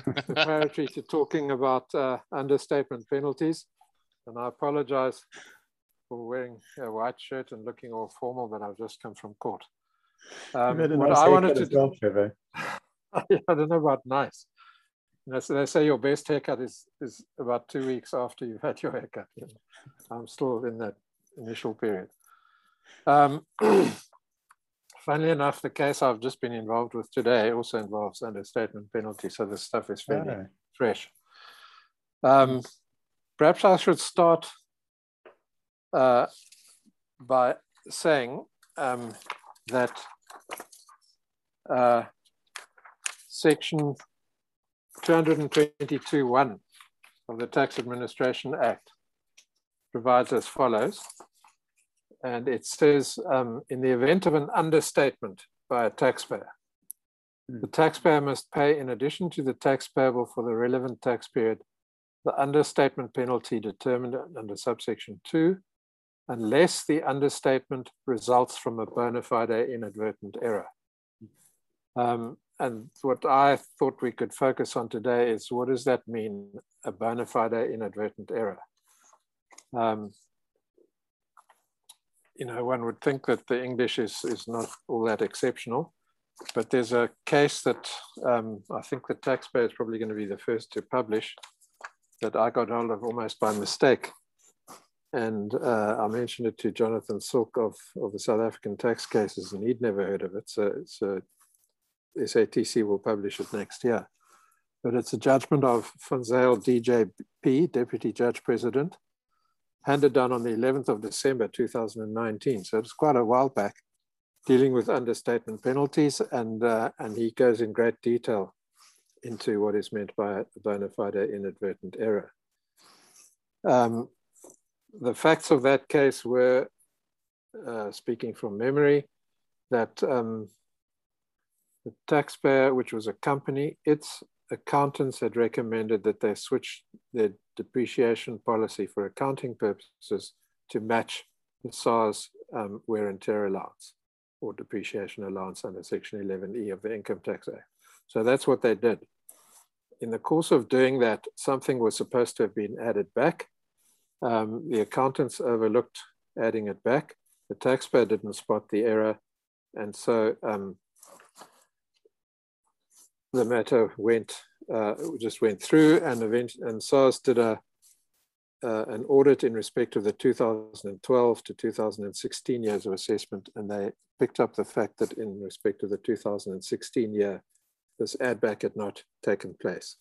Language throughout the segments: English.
preparatory to talking about uh, understatement penalties. And I apologize for wearing a white shirt and looking all formal, but I've just come from court. Um, what nice I wanted to do, well, I don't know about nice. You know, so they say your best haircut is is about two weeks after you've had your haircut. You know, I'm still in that initial period. Um, funnily enough, the case I've just been involved with today also involves understatement penalty, so this stuff is fairly oh. fresh. Um, perhaps I should start uh, by saying um, that uh, section 222.1 of the Tax Administration Act provides as follows. And it says, um, in the event of an understatement by a taxpayer, hmm. the taxpayer must pay, in addition to the tax payable for the relevant tax period, the understatement penalty determined under subsection 2, unless the understatement results from a bona fide inadvertent error. Um, and what I thought we could focus on today is what does that mean, a bona fide inadvertent error? Um, you know, one would think that the English is, is not all that exceptional, but there's a case that um, I think the taxpayer is probably going to be the first to publish that I got hold of almost by mistake. And uh, I mentioned it to Jonathan Silk of, of the South African tax cases, and he'd never heard of it. So, so SATC will publish it next year. But it's a judgment of Zyl DJP, Deputy Judge President, handed down on the 11th of December 2019. So it's quite a while back, dealing with understatement penalties. And, uh, and he goes in great detail into what is meant by a bona fide inadvertent error. Um, the facts of that case were, uh, speaking from memory, that um, the taxpayer, which was a company, its accountants had recommended that they switch their depreciation policy for accounting purposes to match the SARS um, wear and tear allowance or depreciation allowance under Section 11E of the Income Tax Act. So that's what they did. In the course of doing that, something was supposed to have been added back. Um, the accountants overlooked adding it back. The taxpayer didn't spot the error. And so um, the matter went uh, just went through and event and SARS did a uh, an audit in respect of the 2012 to 2016 years of assessment, and they picked up the fact that in respect of the 2016 year, this add back had not taken place.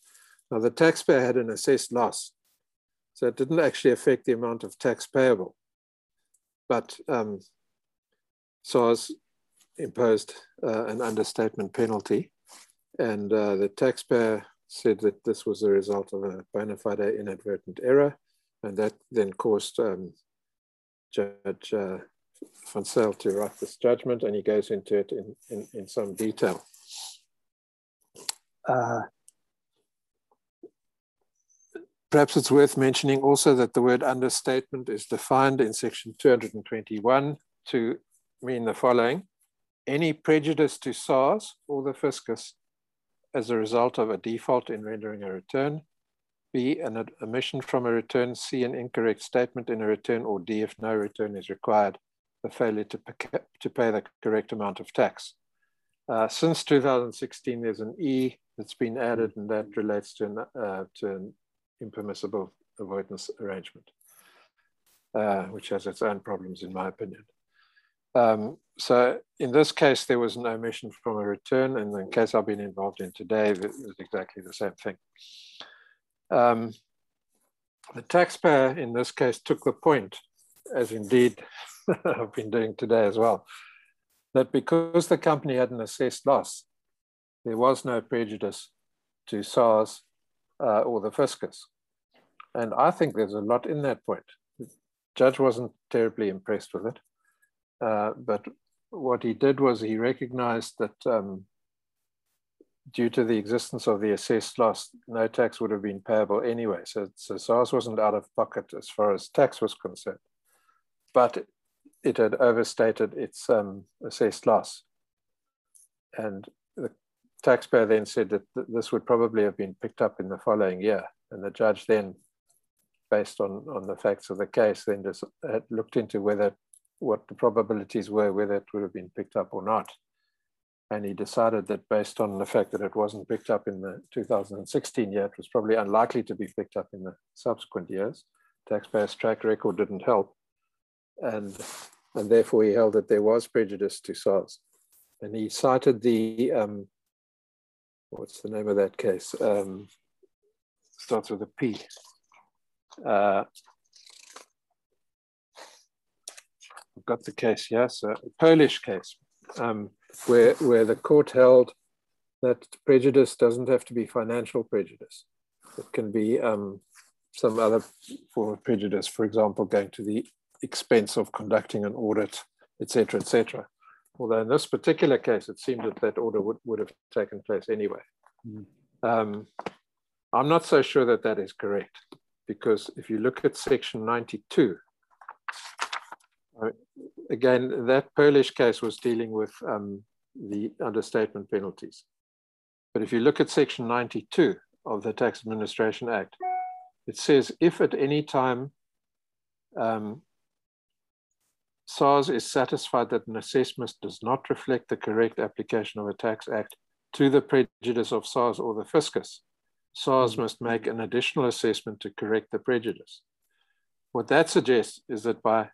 Now the taxpayer had an assessed loss, so it didn't actually affect the amount of tax payable, but um, SARS imposed uh, an understatement penalty and uh, the taxpayer said that this was a result of a bona fide inadvertent error. And that then caused um, Judge uh, Zyl to write this judgment, and he goes into it in, in, in some detail. Uh, perhaps it's worth mentioning also that the word understatement is defined in section 221 to mean the following. Any prejudice to SARS or the fiscus as a result of a default in rendering a return. B, an omission from a return. C, an incorrect statement in a return. Or D, if no return is required, the failure to pay, to pay the correct amount of tax. Uh, since 2016, there's an E that's been added, and that relates to an, uh, to an impermissible avoidance arrangement, uh, which has its own problems, in my opinion. Um, so in this case, there was an omission from a return, and the case I've been involved in today, it was exactly the same thing. Um, the taxpayer in this case took the point, as indeed I've been doing today as well, that because the company had an assessed loss, there was no prejudice to SARS uh, or the fiscus. And I think there's a lot in that point. The judge wasn't terribly impressed with it. Uh, but what he did was he recognized that um, due to the existence of the assessed loss, no tax would have been payable anyway. So, so SARS wasn't out of pocket as far as tax was concerned, but it had overstated its um, assessed loss. And the taxpayer then said that th this would probably have been picked up in the following year. And the judge then, based on, on the facts of the case, then just had looked into whether what the probabilities were, whether it would have been picked up or not. And he decided that based on the fact that it wasn't picked up in the 2016 year, it was probably unlikely to be picked up in the subsequent years. Taxpayers' track record didn't help. And, and therefore he held that there was prejudice to SARS. And he cited the, um, what's the name of that case? Um, starts with a P. Uh, I've got the case yes, a Purlish case, um, where, where the court held that prejudice doesn't have to be financial prejudice. It can be um, some other form of prejudice, for example, going to the expense of conducting an audit, etc., etc. Although in this particular case, it seemed that that order would, would have taken place anyway. Mm. Um, I'm not so sure that that is correct, because if you look at section 92, uh, again, that Purlish case was dealing with um, the understatement penalties. But if you look at section 92 of the Tax Administration Act, it says if at any time um, SARS is satisfied that an assessment does not reflect the correct application of a tax act to the prejudice of SARS or the fiscus, SARS must make an additional assessment to correct the prejudice. What that suggests is that by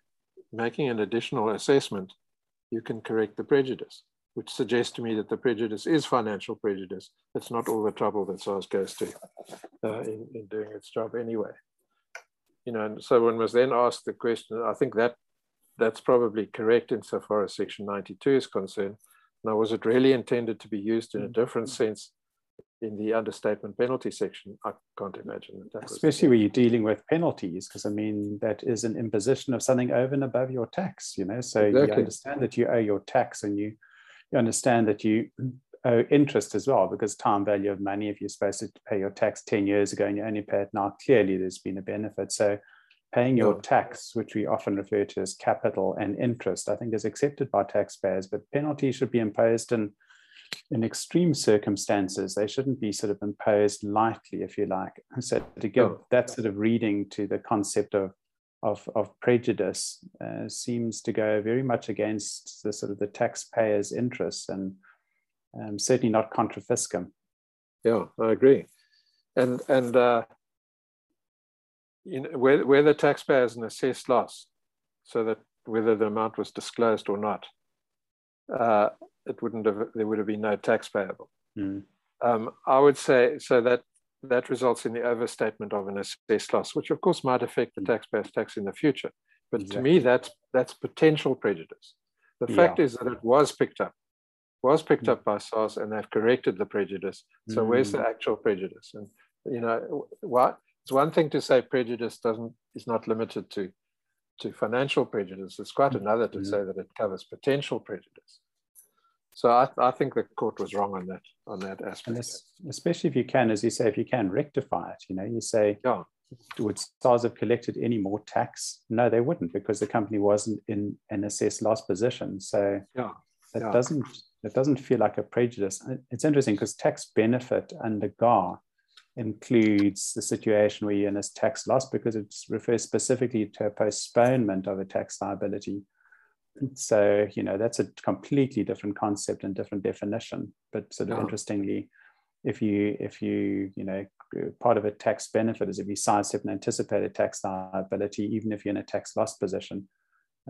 making an additional assessment, you can correct the prejudice, which suggests to me that the prejudice is financial prejudice. It's not all the trouble that SARS goes to uh, in, in doing its job anyway. You know, and so one was then asked the question, I think that that's probably correct insofar as section 92 is concerned. Now, was it really intended to be used in a different sense in the understatement penalty section? I can't imagine that. Especially when you're dealing with penalties, because I mean, that is an imposition of something over and above your tax, you know? So exactly. you understand that you owe your tax and you, you understand that you owe interest as well, because time value of money, if you're supposed to pay your tax 10 years ago and you only pay it now, clearly there's been a benefit. So paying your tax, which we often refer to as capital and interest, I think is accepted by taxpayers, but penalties should be imposed in, in extreme circumstances. They shouldn't be sort of imposed lightly, if you like. So to give oh. that sort of reading to the concept of of, of prejudice uh, seems to go very much against the sort of the taxpayer's interests and um, certainly not contra fiscum. Yeah, I agree. And and uh, you know, where, where the taxpayer has an assessed loss, so that whether the amount was disclosed or not, uh, it wouldn't have, there would have been no tax payable. Mm. Um, I would say, so that that results in the overstatement of an assessed loss, which of course might affect the hmm. taxpayer's tax in the future. But exactly. to me, that's, that's potential prejudice. The fact yeah. is that it was picked up, was picked mm. up by SARS and they've corrected the prejudice. So mm. where's the hmm. actual prejudice? And, you know, what, it's one thing to say prejudice doesn't is not limited to to financial prejudice. It's quite mm-hmm. another to say that it covers potential prejudice. So I, I think the court was wrong on that on that aspect. And especially if you can, as you say, if you can rectify it, you know, you say, yeah. would SARS have collected any more tax? No, they wouldn't because the company wasn't in an assessed loss position. So yeah. that yeah. doesn't that doesn't feel like a prejudice. It's interesting because tax benefit under GAAR includes the situation where you're in a tax loss because it refers specifically to a postponement of a tax liability. So, you know, that's a completely different concept and different definition. But sort of oh. interestingly, if you, if you, you know, part of a tax benefit is if you sidestep an anticipated tax liability, even if you're in a tax loss position.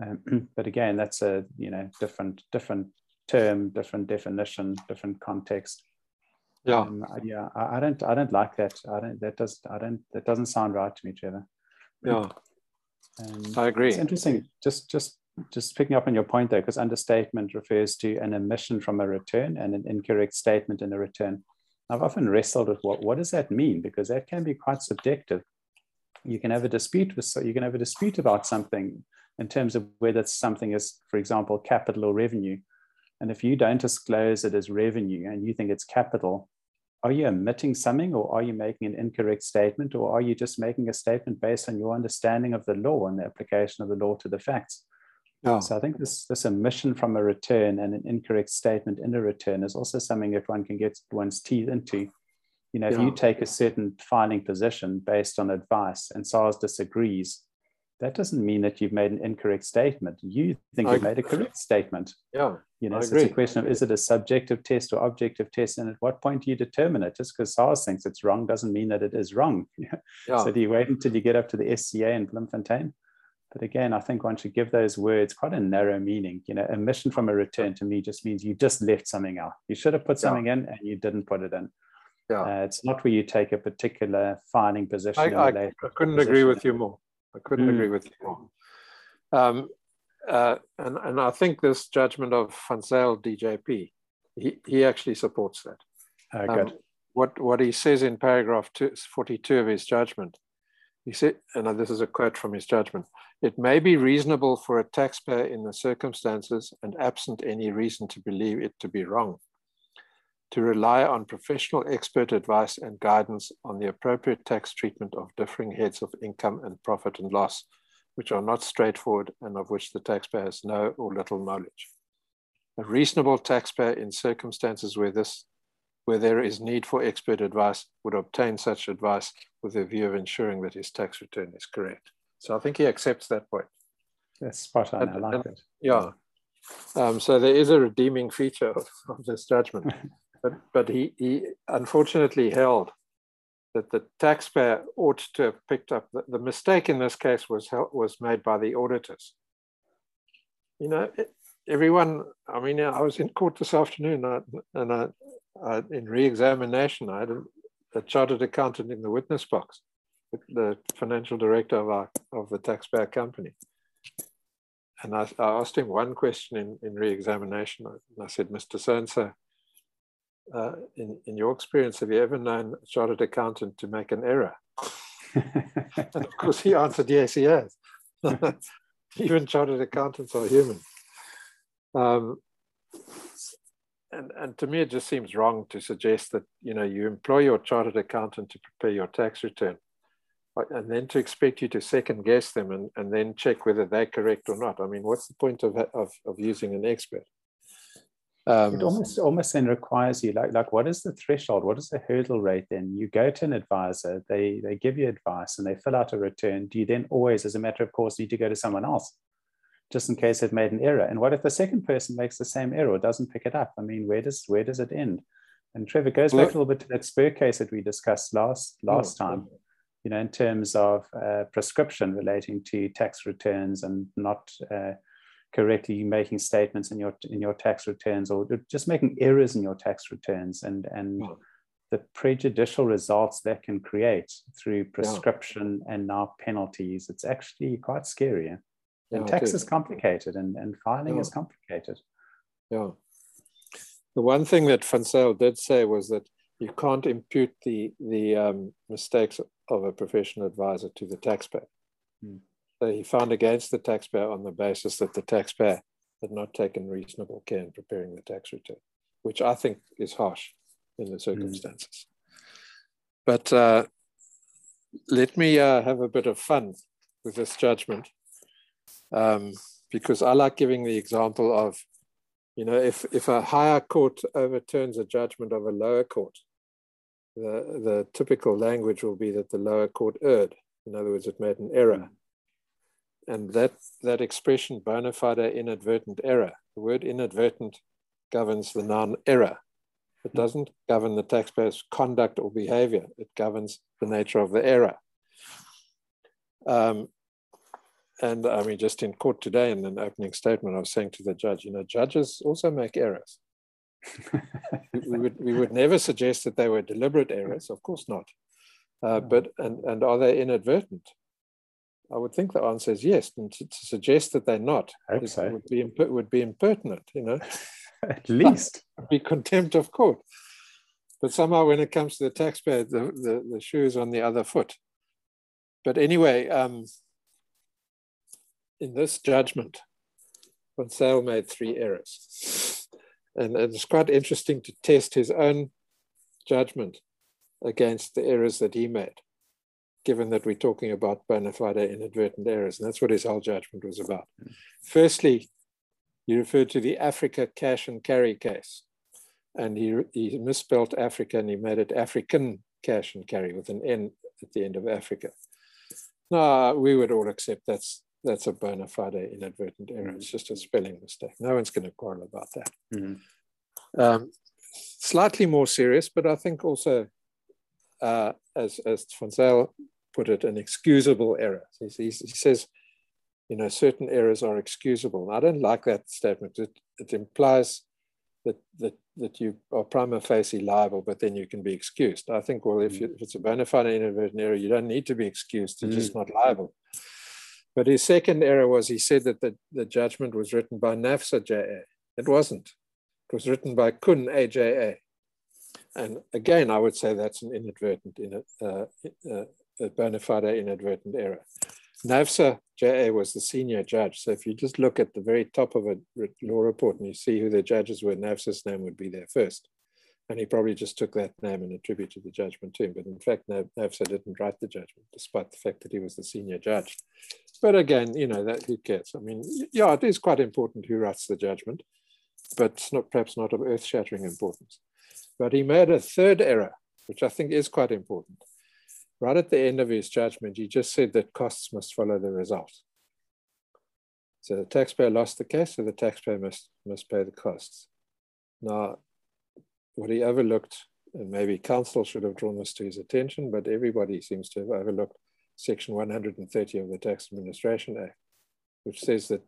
Um, but again, that's a, you know, different, different term, different definition, different context. Yeah, um, yeah. I, I, don't, I don't like that. I don't. That does. I don't. That doesn't sound right to me, Trevor. Yeah, um, I agree. It's interesting. Just, just, just picking up on your point there, because understatement refers to an omission from a return and an incorrect statement in a return. I've often wrestled with what what does that mean because that can be quite subjective. You can have a dispute with so you can have a dispute about something in terms of whether something is, for example, capital or revenue. And if you don't disclose it as revenue and you think it's capital, are you omitting something or are you making an incorrect statement or are you just making a statement based on your understanding of the law and the application of the law to the facts? Oh. So I think this this omission from a return and an incorrect statement in a return is also something that one can get one's teeth into. You know, yeah. if you take a certain filing position based on advice and SARS disagrees, that doesn't mean that you've made an incorrect statement. You think I, you've made a correct statement. Yeah. You know, so it's a question of is it a subjective test or objective test? And at what point do you determine it? Just because SARS thinks it's wrong doesn't mean that it is wrong. Yeah. So do you wait until you get up to the SCA in Bloemfontein? But again, I think one should give those words quite a narrow meaning. You know, omission from a return to me just means you just left something out. You should have put something yeah. in and you didn't put it in. Yeah. Uh, it's not where you take a particular filing position. I, I, I couldn't position. agree with you more. I couldn't mm. agree with you more. Um, uh, and, and I think this judgment of Van Zyl DJP, he, he actually supports that. Uh, good. Um, what, what he says in paragraph two, 42 of his judgment, he said, and this is a quote from his judgment, it may be reasonable for a taxpayer in the circumstances and absent any reason to believe it to be wrong to rely on professional expert advice and guidance on the appropriate tax treatment of differing heads of income and profit and loss, which are not straightforward and of which the taxpayer has no or little knowledge. A reasonable taxpayer in circumstances where this where there is need for expert advice would obtain such advice with a view of ensuring that his tax return is correct. So I think he accepts that point. That's spot on. And, I like and, it. Yeah. Um, so there is a redeeming feature of, of this judgment. but, but he, he unfortunately held that the taxpayer ought to have picked up. The, the mistake in this case was, was made by the auditors. You know, everyone, I mean, I was in court this afternoon and I, I, in re-examination, I had a, a, chartered accountant in the witness box, the financial director of, our, of the taxpayer company. And I, I asked him one question in, in re-examination. I, I said, Mr. So-and-so, uh, in, in your experience, have you ever known a chartered accountant to make an error? and of course, he answered, yes, he has. Even chartered accountants are human. Um, and, and to me, it just seems wrong to suggest that you know you employ your chartered accountant to prepare your tax return, uh, and then to expect you to second guess them and, and then check whether they're correct or not. I mean, what's the point of, of, of using an expert? Um, it almost almost then requires you like like what is the threshold? What is the hurdle rate? Then you go to an advisor, they they give you advice and they fill out a return. Do you then always, as a matter of course, need to go to someone else, just in case they've made an error? And what if the second person makes the same error or doesn't pick it up? I mean, where does where does it end? And Trevor goes back a little bit to that Spur case that we discussed last last oh, time. You know, in terms of uh, prescription relating to tax returns and not uh, correctly making statements in your in your tax returns or just making errors in your tax returns and and the prejudicial results that can create through prescription and now penalties it's actually quite scary and tax is complicated and, and filing is complicated yeah the one thing that Van did say was that you can't impute the the um, mistakes of a professional advisor to the taxpayer. Hmm. So he found against the taxpayer on the basis that the taxpayer had not taken reasonable care in preparing the tax return, which I think is harsh in the circumstances. Mm. But uh, let me uh, have a bit of fun with this judgment um, because I like giving the example of, you know, if, if a higher court overturns a judgment of a lower court, the, the typical language will be that the lower court erred. In other words, it made an error. Mm and that, that expression, bona fide inadvertent error, the word inadvertent governs the noun error. It doesn't govern the taxpayer's conduct or behavior. It governs the nature of the error. Um, and I mean, just in court today in an opening statement, I was saying to the judge, you know, judges also make errors. we, would, we would never suggest that they were deliberate errors, of course not. Uh, but, and, and are they inadvertent? I would think the answer is yes, and to, to suggest that they're not so. would be would be impertinent, you know. At least be contempt of court. But somehow, when it comes to the taxpayer, the, the, the shoe is on the other foot. But anyway, um, in this judgment, Van made three errors. And it's quite interesting to test his own judgment against the errors that he made given that we're talking about bona fide inadvertent errors. And that's what his whole judgment was about. Mm. Firstly, he referred to the Africa cash and carry case. And he, he misspelled Africa and he made it African cash and carry with an N at the end of Africa. No, we would all accept that's that's a bona fide inadvertent error. It's just a spelling mistake. No one's going to quarrel about that. Mm-hmm. Um, slightly more serious, but I think also, uh, as as von put it, an excusable error. He, he, he, says, you know, certain errors are excusable. I don't like that statement. It, it implies that, that, that you are prima facie liable, but then you can be excused. I think, well, if, you, if it's a bona fide inadvertent error, you don't need to be excused. You're mm. just not liable. But his second error was he said that the, the judgment was written by Navsa JA. It wasn't. It was written by Koen AJA. And again, I would say that's an inadvertent, uh, uh, a bona fide inadvertent error. Navsa JA was the senior judge. So if you just look at the very top of a law report and you see who the judges were, Navsa's name would be there first. And he probably just took that name and attributed the judgment to him. But in fact, Navsa didn't write the judgment, despite the fact that he was the senior judge. But again, you know, that who cares? I mean, yeah, it is quite important who writes the judgment, but not perhaps not of earth-shattering importance. But he made a third error, which I think is quite important right at the end of his judgment, he just said that costs must follow the result. So the taxpayer lost the case, so the taxpayer must, must pay the costs. Now, what he overlooked, and maybe counsel should have drawn this to his attention, but everybody seems to have overlooked section 130 of the Tax Administration Act, which says that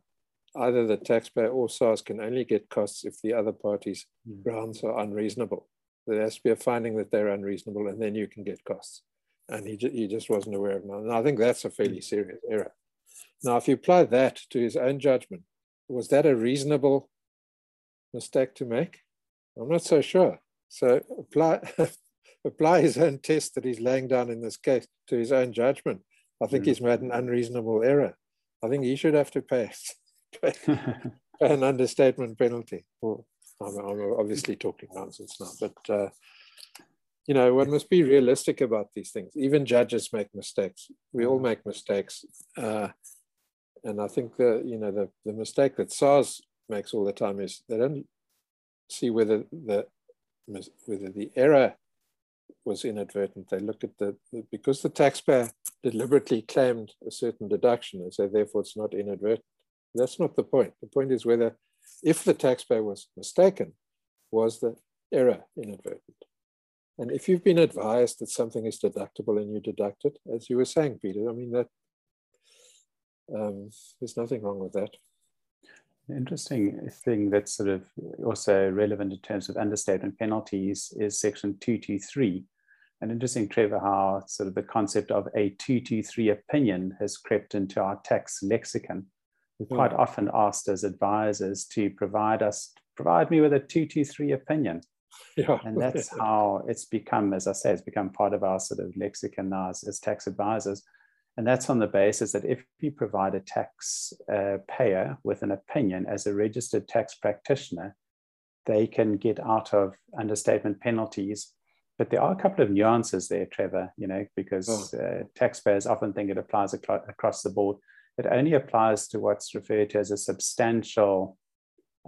either the taxpayer or SARS can only get costs if the other party's mm. grounds are unreasonable. There has to be a finding that they're unreasonable, and then you can get costs and he, he just wasn't aware of it. And I think that's a fairly serious error. Now, if you apply that to his own judgment, was that a reasonable mistake to make? I'm not so sure. So apply, apply his own test that he's laying down in this case to his own judgment. I think mm. he's made an unreasonable error. I think he should have to pay, pay an understatement penalty. Well, I'm, I'm, obviously talking nonsense now, but uh, you know, one must be realistic about these things. Even judges make mistakes. We all make mistakes. Uh, and I think the, you know, the, the mistake that SARS makes all the time is they don't see whether the, whether the error was inadvertent. They look at the, because the taxpayer deliberately claimed a certain deduction and so therefore it's not inadvertent. That's not the point. The point is whether, if the taxpayer was mistaken, was the error inadvertent? And if you've been advised that something is deductible and you deduct it, as you were saying, Peter, I mean, that um, there's nothing wrong with that. Interesting thing that's sort of also relevant in terms of understatement penalties is section 223. And interesting, Trevor, how sort of the concept of a 223 opinion has crept into our tax lexicon. We're hmm. quite often asked as advisors to provide us, provide me with a 223 opinion. Yeah. And that's how it's become, as I say, it's become part of our sort of lexicon now as, as tax advisors. And that's on the basis that if you provide a tax uh, payer with an opinion as a registered tax practitioner, they can get out of understatement penalties. But there are a couple of nuances there, Trevor, you know, because uh, taxpayers often think it applies across the board. It only applies to what's referred to as a substantial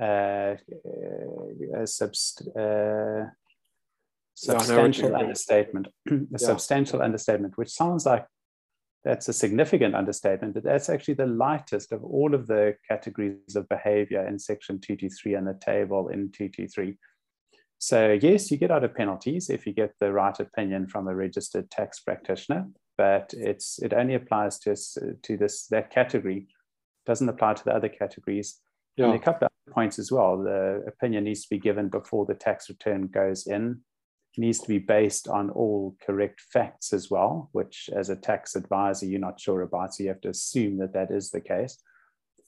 uh, a subst- uh, substantial understatement, a yeah. substantial understatement, which sounds like that's a significant understatement, but that's actually the lightest of all of the categories of behavior in section 223 and the table in 223. So yes, you get out of penalties if you get the right opinion from a registered tax practitioner, but it's it only applies to, to this that category, doesn't apply to the other categories. Yeah. And a couple of points as well. The opinion needs to be given before the tax return goes in. Needs to be based on all correct facts as well, which as a tax advisor, you're not sure about. So you have to assume that that is the case.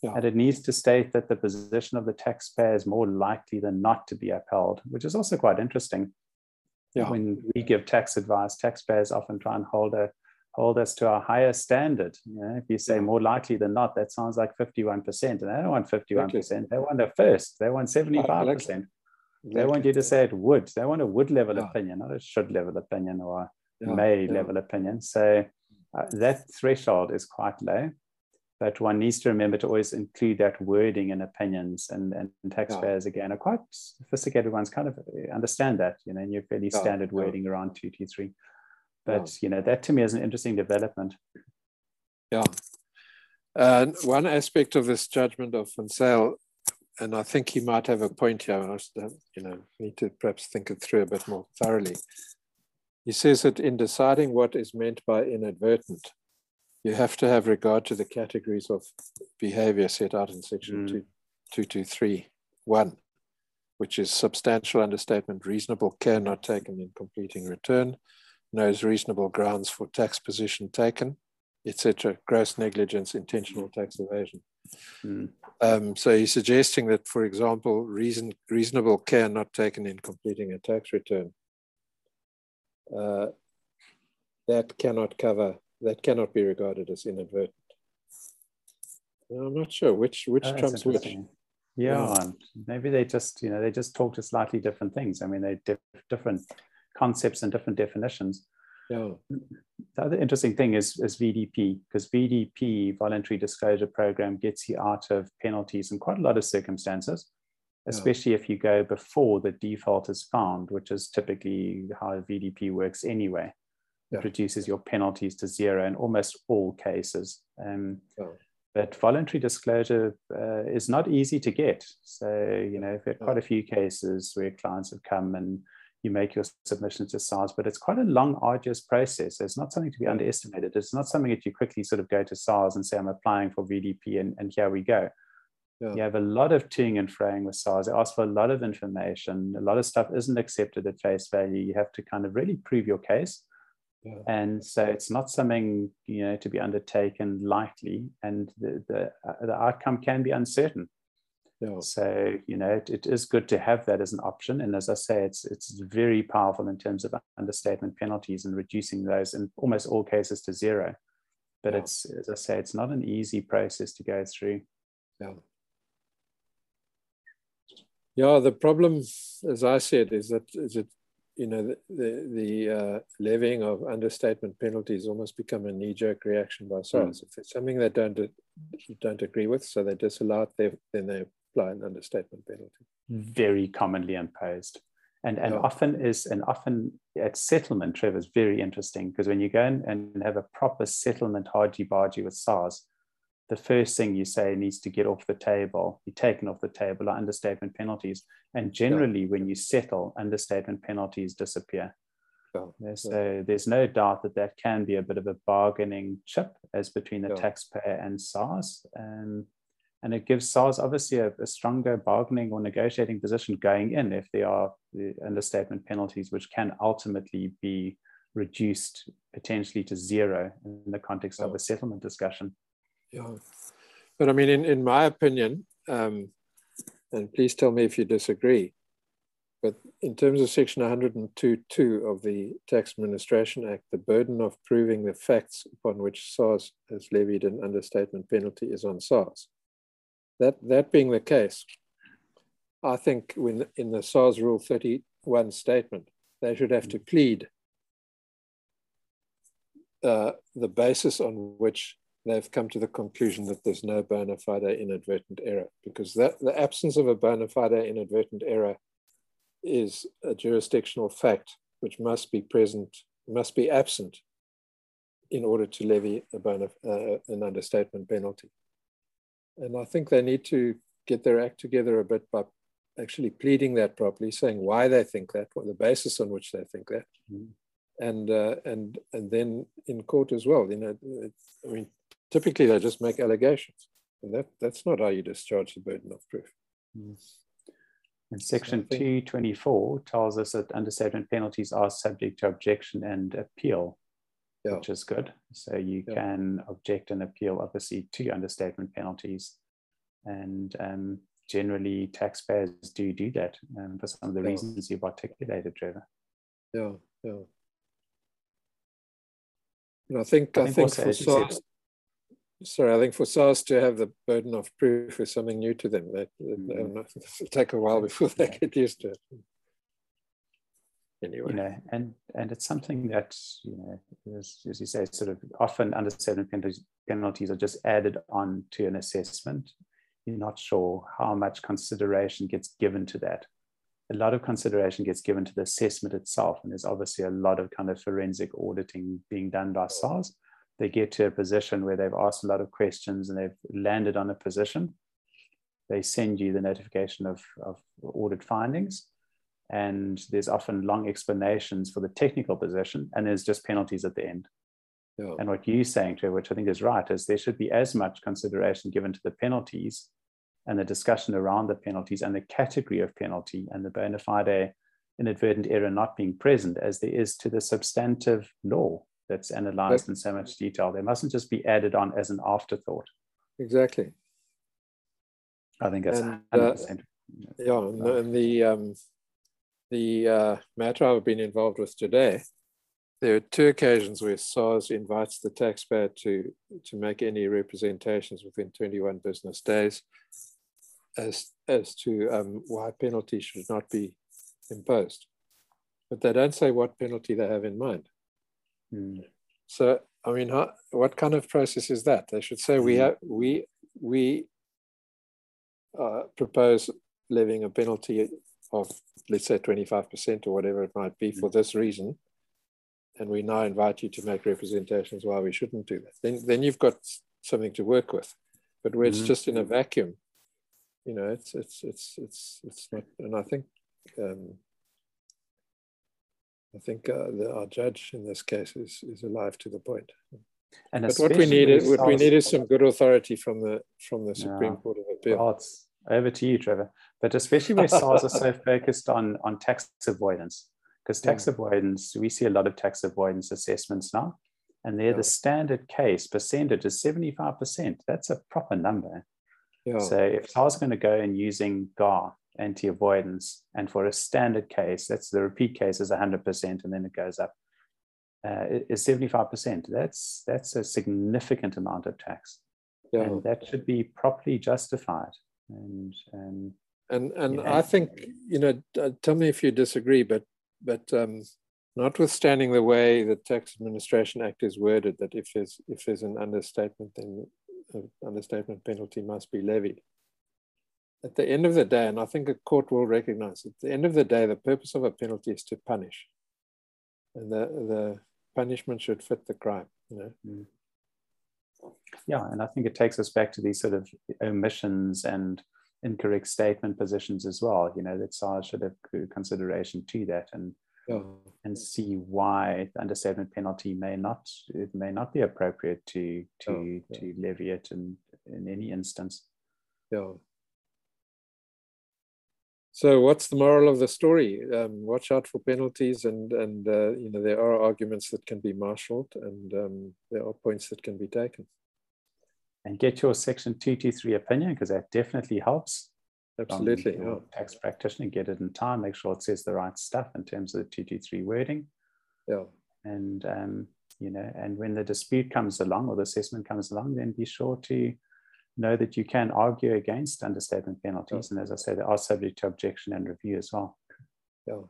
Yeah. And it needs to state that the position of the taxpayer is more likely than not to be upheld, which is also quite interesting. Yeah. When we give tax advice, taxpayers often try and hold a hold us to a higher standard. You know, if you say more likely than not, that sounds like 51%. And they don't want 51%. They want the first. They want 75%. Exactly. They want you to say it would. They want a would level yeah. opinion, not a should level opinion or yeah. may level opinion. So uh, that threshold is quite low but one needs to remember to always include that wording in opinions and, and taxpayers again are quite sophisticated ones kind of understand that you know in your fairly standard wording around 223 but you know that to me is an interesting development yeah uh, one aspect of this judgment of Zyl, and I think he might have a point here, I you know, need to perhaps think it through a bit more thoroughly. He says that in deciding what is meant by inadvertent, you have to have regard to the categories of behavior set out in section mm. 2231, which is substantial understatement, reasonable care not taken in completing return, knows reasonable grounds for tax position taken, etc., gross negligence, intentional tax evasion. Mm. Um, so he's suggesting that, for example, reason, reasonable care not taken in completing a tax return, uh, that cannot cover that cannot be regarded as inadvertent. I'm not sure which which oh, trumps which. Yeah, yeah, maybe they just you know they just talk to slightly different things. I mean, they diff different concepts and different definitions. Yeah. The other interesting thing is, is VDP, because VDP, voluntary disclosure program, gets you out of penalties in quite a lot of circumstances, especially yeah. if you go before the default is found, which is typically how VDP works anyway yeah. reduces your penalties to zero in almost all cases. Um, yeah. But voluntary disclosure uh, is not easy to get. So, you know, we've had quite a few cases where clients have come and you make your submission to SARS, but it's quite a long, arduous process. It's not something to be underestimated. It's not something that you quickly sort of go to SARS and say, I'm applying for VDP and, and here we go. Yeah. You have a lot of toing and froing with SARS. They ask for a lot of information. A lot of stuff isn't accepted at face value. You have to kind of really prove your case. Yeah. And so it's not something you know to be undertaken lightly, and the the, uh, the outcome can be uncertain. Yeah. So you know it, it is good to have that as an option, and as I say, it's it's very powerful in terms of understatement penalties and reducing those in almost all cases to zero. But yeah. it's as I say, it's not an easy process to go through. Yeah. Yeah, the problem, as I said, is that is it you know, the, the, the uh, levying of understatement penalties almost become a knee-jerk reaction by SARS. Mm. If it's something they don't don't agree with, so they disallow it, they, then they an understatement penalty. Very commonly imposed. And, and yeah. often is and often at settlement, Trevor, is very interesting because when you go in and have a proper settlement hargy bargy with SARS, the first thing you say needs to get off the table, be taken off the table are understatement penalties. And generally, yeah. when you settle, understatement penalties disappear. Yeah. So there's no doubt that that can be a bit of a bargaining chip as between the yeah. taxpayer and SARS. Um, and it gives SARS obviously a, a, stronger bargaining or negotiating position going in if there are the understatement penalties, which can ultimately be reduced potentially to zero in the context of a settlement discussion. Yeah. But I mean, in, in my opinion, um, and please tell me if you disagree, but in terms of section 102.2 of the Tax Administration Act, the burden of proving the facts upon which SARS has levied an understatement penalty is on SARS. That, that being the case, I think when in the SARS Rule 31 statement, they should have to plead uh, the basis on which they've come to the conclusion that there's no bona fide inadvertent error because that, the absence of a bona fide inadvertent error is a jurisdictional fact which must be present, must be absent in order to levy a bona, uh, an understatement penalty. And I think they need to get their act together a bit by actually pleading that properly, saying why they think that, what the basis on which they think that. Mm. And, uh, and, and then in court as well, you know, I mean, typically they just make allegations. And that, that's not how you discharge the burden of proof. And section 224 tells us that understatement penalties are subject to objection and appeal, yeah. which is good. So you yeah. can object and appeal, obviously, to understatement penalties. And um, generally, taxpayers do do that um, for some of the yeah. reasons you've articulated, Trevor. Yeah, yeah. And I think I, I think, think for SARS, sorry, I think for SARS to have the burden of proof is something new to them. That, mm. it'll take a while before they get used to it. Anyway. You know, and and it's something that you know, as, as you say, sort of often understatement penalties, penalties are just added on to an assessment. You're not sure how much consideration gets given to that. A lot of consideration gets given to the assessment itself, and there's obviously a lot of kind of forensic auditing being done by SARS. They get to a position where they've asked a lot of questions and they've landed on a position. They send you the notification of, of audit findings and there's often long explanations for the technical position, and there's just penalties at the end. Yeah. And what you're saying, Trevor, which I think is right, is there should be as much consideration given to the penalties and the discussion around the penalties and the category of penalty and the bona fide inadvertent error not being present as there is to the substantive law that's analyzed in so much detail. They mustn't just be added on as an afterthought. Exactly. I think that's and, 100%. Uh, yeah, and the, and the um, the uh, matter I've been involved with today, there are two occasions where SARS invites the taxpayer to, to make any representations within 21 business days as, as to um, why penalty should not be imposed. But they don't say what penalty they have in mind. Mm. So, I mean, how, what kind of process is that? They should say mm. we hmm. have we we uh, propose levying a penalty of let's say 25% or whatever it might be for mm. this reason, and we now invite you to make representations why we shouldn't do that, then, then you've got something to work with. But where it's mm-hmm. just in a vacuum, you know, it's it's it's it's it's not. And I think um, I think uh, the, our judge in this case is is alive to the point. And but what we need is what we need is some good authority from the from the Supreme yeah. Court of Appeal. Over to you, Trevor. But especially where SARS are so focused on, on tax avoidance, because tax yeah. avoidance, we see a lot of tax avoidance assessments now, and they're yeah. the standard case percentage is 75%. That's a proper number. Yeah. So if SARS is going to go in using GAAR, anti-avoidance, and for a standard case, that's the repeat case is 100%, and then it goes up, uh, is 75%. That's, that's a significant amount of tax. Yeah. And that should be properly justified and and and, and I think you know. Uh, tell me if you disagree, but but um, notwithstanding the way the Tax Administration Act is worded, that if there's if there's an understatement, then an understatement penalty must be levied. At the end of the day, and I think a court will recognize, at the end of the day, the purpose of a penalty is to punish, and the the punishment should fit the crime. You know. Mm. Yeah, and I think it takes us back to these sort of omissions and incorrect statement positions as well. You know, that SARS should have consideration to that and yeah. and see why the understatement penalty may not it may not be appropriate to to oh, yeah. to levy it in in any instance. Yeah. So, what's the moral of the story? Um, watch out for penalties, and and uh, you know there are arguments that can be marshalled, and um, there are points that can be taken. And get your Section two two three opinion because that definitely helps. Absolutely, yeah. tax practitioner, get it in time, make sure it says the right stuff in terms of the two two three wording. Yeah. And um, you know, and when the dispute comes along or the assessment comes along, then be sure to know that you can argue against understatement penalties. And as I say, they are subject to objection and review as well. Yeah.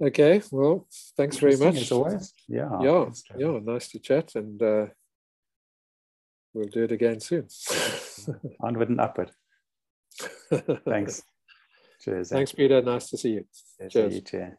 Okay, well, thanks very much. As always. Yeah. Yeah, yeah, nice to chat and uh, we'll do it again soon. Onward and upward. Thanks. Cheers. Thanks, Peter. Nice to see you. Cheers. Cheers.